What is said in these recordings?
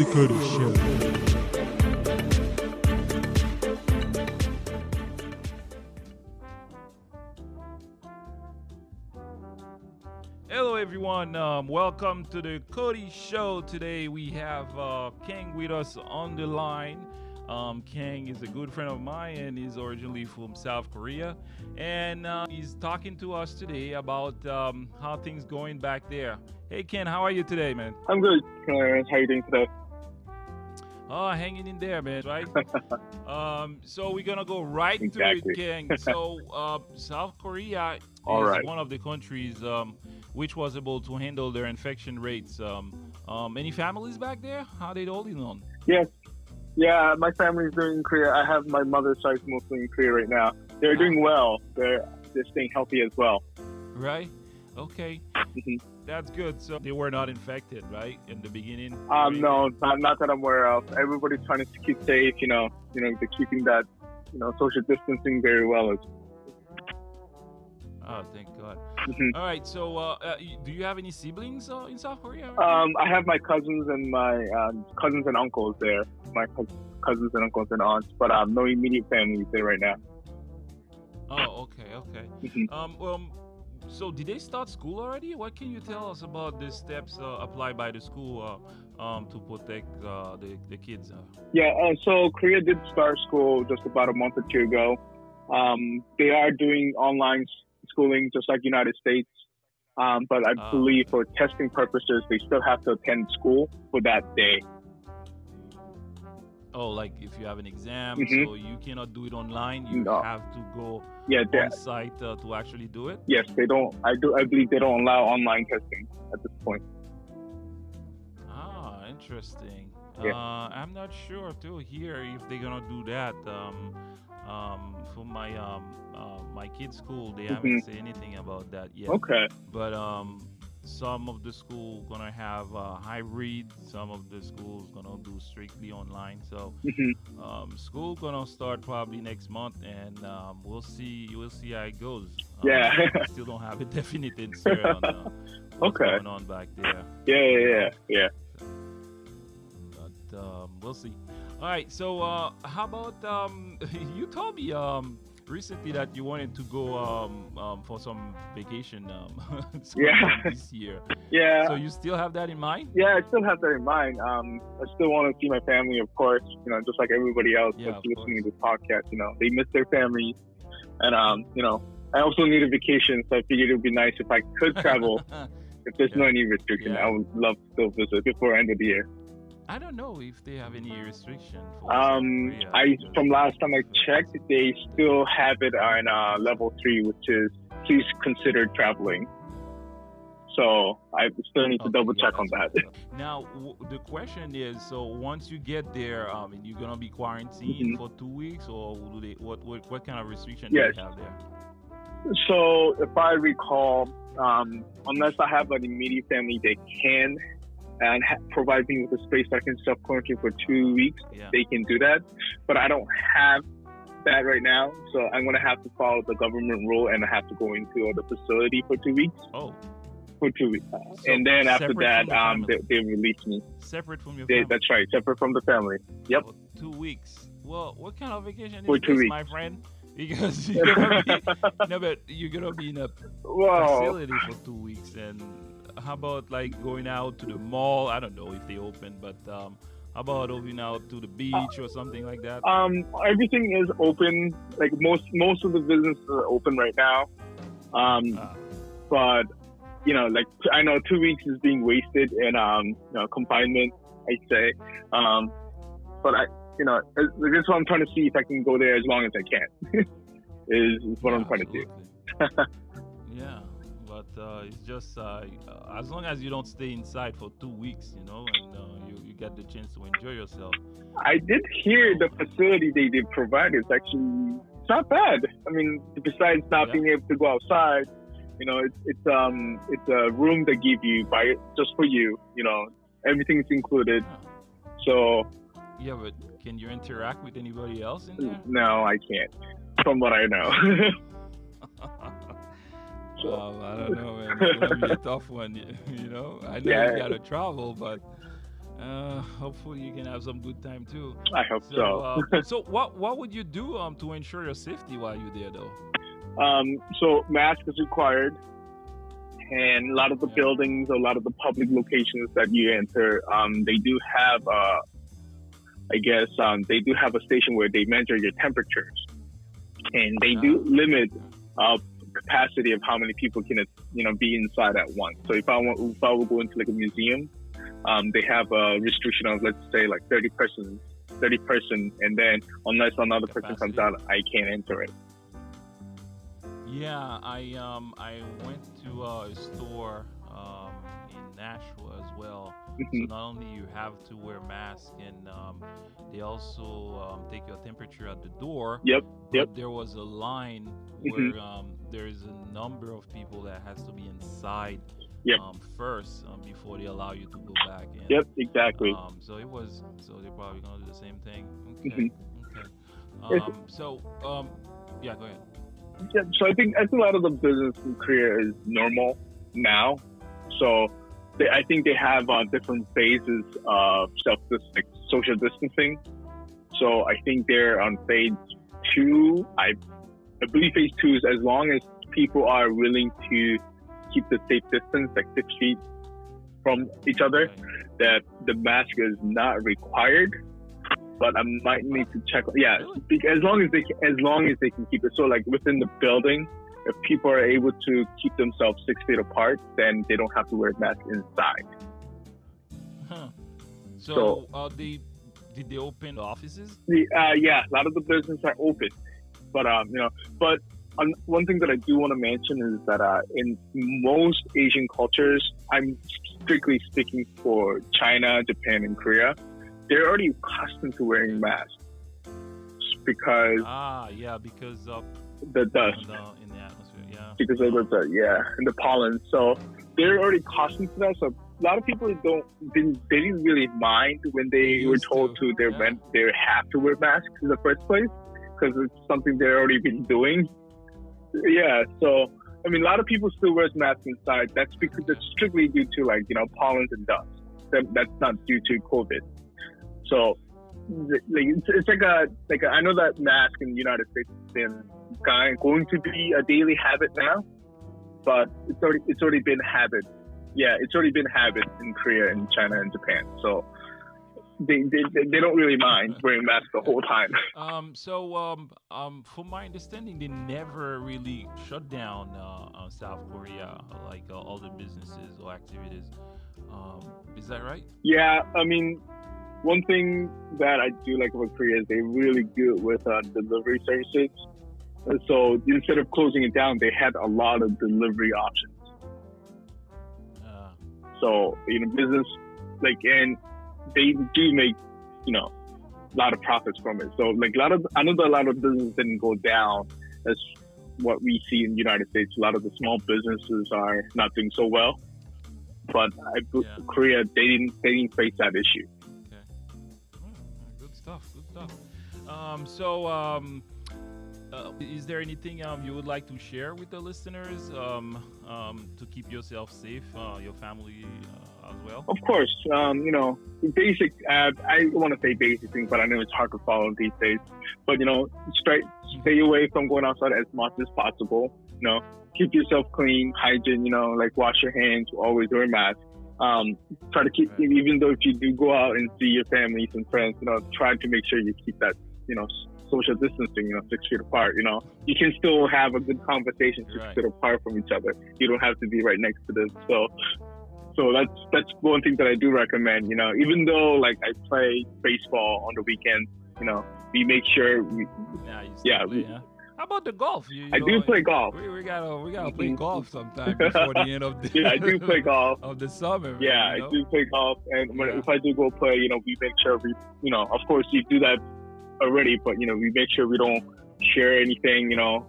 The Cody Show. Hello, everyone. Um, welcome to the Cody Show. Today we have uh, Kang with us on the line. Um, Kang is a good friend of mine and he's originally from South Korea. And uh, he's talking to us today about um, how things going back there. Hey, Ken, how are you today, man? I'm good, Clarence. How are you doing today? Oh, hanging in there, man, right? um, so we're gonna go right Exactly. to it, Kang. So uh, South Korea is All right. one of the countries um, which was able to handle their infection rates. Um, um, any families back there? How they holding on? Yes. Yeah, my family's doing in Korea. I have my mother's side mostly in Korea right now. They're doing well. They're they're staying healthy as well. Right? Okay. That's good. So they were not infected, right, in the beginning. Um, no, not, not that I'm aware of. Everybody's trying to keep safe. You know, you know, they're keeping that, you know, social distancing very well. Oh, thank God. Mhm. All right. So, uh, uh, do you have any siblings uh, in South Korea? Um, I have my cousins and my um, cousins and uncles there. My cousins and uncles and aunts, but um, no immediate family there right now. Oh, okay, okay. Mhm. Um, um, so did they start school already? What can you tell us about the steps uh, applied by the school uh, um, to protect uh, the, the kids? Uh? Yeah, uh, so Korea did start school just about a month or two ago. Um, they are doing online schooling just like United States, um, but I Ah. believe for testing purposes, they still have to attend school for that day. Oh, like if you have an exam, Mhm. so you cannot do it online. You No. have to go Yeah, on site uh, to actually do it. yes, they don't. I do. I believe they don't allow online testing at this point. Ah, interesting. Yeah. Uh, I'm not sure too here if they're gonna do that. Um, um, for my um, uh, my kids' school, they haven't said anything about that yet. Mm-hmm. Okay. but um, some of the school gonna have uh, hybrid. Some of the schools gonna do strictly online. So Mhm. um, school gonna start probably next month, and um, we'll see. We'll see how it goes. Um, Yeah. I still don't have a definite answer on uh, Okay. going on back there. Yeah, yeah, yeah, yeah. But um, we'll see. All right. So uh, how about um, you told me um, recently that you wanted to go um, um, for some vacation um, Yeah. this year. Yeah. So you still have that in mind? Yeah, I still have that in mind. Um, I still want to see my family, of course. You know, just like everybody else Yeah, that's listening to this podcast. You know, they miss their families, and um, you know, I also need a vacation. So I figured it would be nice if I could travel. if there's no any restriction, Yeah. I would love to still visit before end of the year. I don't know if they have any restriction Um, Korea, I from last time I checked, they still have it on uh, level three, which is please consider traveling. So I still need to Okay, double yeah, check on that. that's what's up. Now w- the question is, so once you get there, um, you're gonna be quarantined Mhm. for two weeks, or do they what what, what kind of restriction Yes. do they have there? So, if I recall, um, unless I have an immediate family, they can and ha- provide me with a space I can self quarantine for two weeks. Yeah. They can do that, but I don't have that right now. So I'm gonna have to follow the government rule and I have to go into the facility for two weeks. Oh, For two weeks, So and then after that, um, they, they release me. separate from your They, family. that's right, separate from the family. Yep. for two weeks. Well, what kind of vacation For is two this, weeks. my friend? Because you're gonna be, no, but you're gonna be in a facility for two weeks, and how about like going out to the mall? I don't know if they open, but um, how about going out to the beach or something like that? Um, everything is open. Like most most of the businesses are open right now. Um, Ah, but you know, like I know two weeks is being wasted in um, you know, confinement. I say, um, but I, you know, this is what I'm trying to see if I can go there as long as I can. is, is what I'm trying to do. absolutely. yeah, but uh, it's just uh, uh, as long as you don't stay inside for two weeks, you know, and uh, you, you get the chance to enjoy yourself. I did hear the facility they did provide is actually it's not bad. I mean, besides not Yeah. being able to go outside, you know, it's it's um it's a room they give you by just for you. You know, everything's included. Yeah. So Yeah, but can you interact with anybody else in there? no, I can't. From what I know. Well, I don't know, man. It's gonna be a tough one, you, know. I know Yeah. you gotta travel, but Uh, hopefully you can have some good time too. I hope so. So, uh, so what what would you do um to ensure your safety while you're there though? Um, so mask is required, and a lot of the Yeah. buildings, a lot of the public locations that you enter, um, they do have, uh, I guess, um, they do have a station where they measure your temperatures, and they do Ah. limit uh, capacity of how many people can, you know, be inside at once. So if I want, if I would go into like a museum, um, they have a restriction of let's say like 30 persons, 30 person, and then unless another person comes out, I can't enter it. Yeah, I um I went to uh, a store um in Nashua as well. So Mhm. not only you have to wear mask and um, they also um, take your temperature at the door. Yep, yep. There was a line Mhm. where um, there's a number of people that has to be inside Yep. um, first um, before they allow you to go back in. Yep, exactly. Um, so it was. So they're probably gonna do the same thing. Okay. Okay. It's- Um, so um, yeah, go ahead. Yeah, so I think I think a lot of the business in Korea is normal now. So they, I think they have uh, different phases of self like social distancing. So I think they're on phase two. I I believe phase two is as long as people are willing to keep the safe distance, like six feet from each other, that the mask is not required. But I might need to check. Yeah, as long as they as long as they can keep it. So like within the building, if people are able to keep themselves six feet apart, then they don't have to wear masks inside. Huh. So, So- uh, they did they open offices? The, uh, yeah, a lot of the businesses are open, but um, you know, but um, one thing that I do want to mention is that uh, in most Asian cultures, I'm strictly speaking for China, Japan, and Korea. They're already accustomed to wearing masks because Ah, yeah, because of the dust. the, in the atmosphere. Yeah. because of the, the yeah and the pollen. So they're already accustomed to that. So a lot of people don't didn't they didn't really mind when they were told to, to, they yeah. they have to wear masks in the first place because it's something they've already been doing. Yeah, so I mean a lot of people still wear masks inside. That's because it's strictly due to like you know pollens and dust. That, that's not due to COVID. So like it's, it's like a like a, I know that mask in the United States has been going to be a daily habit now, but it's already it's already been habit. Yeah, it's already been habit in Korea and China and Japan. So they they, they don't really mind wearing masks the whole time. Um, so, um, um, from my understanding, they never really shut down uh, uh, South Korea, like uh, all the businesses or activities. Um, is that right? Yeah, I mean, one thing that I do like about Korea is they're really good with uh, delivery services. So instead of closing it down, they had a lot of delivery options. Uh, So you know, business like, and they do make you know a lot of profits from it. So like a lot of I know that a lot of business didn't go down as what we see in the United States. A lot of the small businesses are not doing so well. But I, Yeah. Korea, they didn't they didn't face that issue. okay. Good stuff. Good stuff. Um, so, um, uh, is there anything um, you would like to share with the listeners um, um, to keep yourself safe, uh, your family uh, as well? Of course, um, you know, basic. Uh, I want to say basic things, but I know it's hard to follow these days. But you know, straight, stay away from going outside as much as possible. You know, keep yourself clean, hygiene. You know, like wash your hands, always wear a mask. Um, try to keep, even though if you do go out and see your families and friends, you know, try to make sure you keep that, you know, social distancing. You know, six feet apart. You know, you can still have a good conversation six Right. feet apart from each other. You don't have to be right next to them. So so that's that's one thing that I do recommend. You know, even though like I play baseball on the weekends, you know, we make sure we, Yeah, you Yeah, play, we- huh? How about the golf? You, you I do play golf. We, we gotta we gotta play Mhm. golf sometime before the end of the Yeah, I do play golf. of the summer. man, Yeah, you I know? do play golf, and when, Yeah. if I do go play, you know, we make sure we, you know, of course you do that already, but you know, we make sure we don't share anything. You know,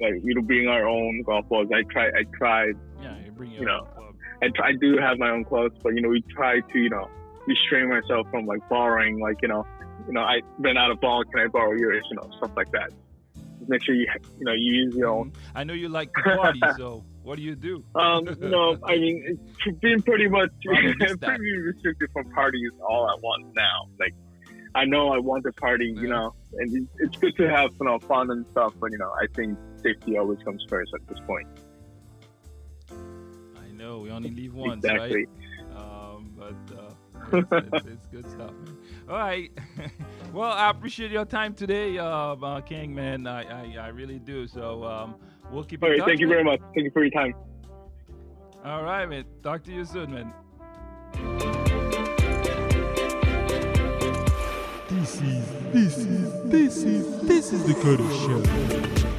like we don't bring our own golf balls. I try, I tried, Yeah, you bring your you know, club. I try, I do have my own clubs, but you know, we try to, you know, restrain myself from like borrowing, like you know, you know, I ran out of ball, can I borrow yours? You know, stuff like that. Just make sure you, you know, you use your own. Mhm. I know you like to party, so What do you do? Um, you know, I mean, it's been pretty much Probably missed that. pretty restricted from parties all at once now. Like, I know I want to party, you know, and it's, it's good to have you know fun and stuff, but you know, I think safety always comes first at this point. I know we only leave once, exactly. right? Um, but uh, it's, it's, it's good stuff. Man. All right. well, I appreciate your time today, uh, uh, Kang. Man, I, I, I really do. So um, we'll keep. All in touch, thank you very much. Thank you for your time. All right, man. Talk to you soon, man. This is, this is, this is, this is the Cody Show.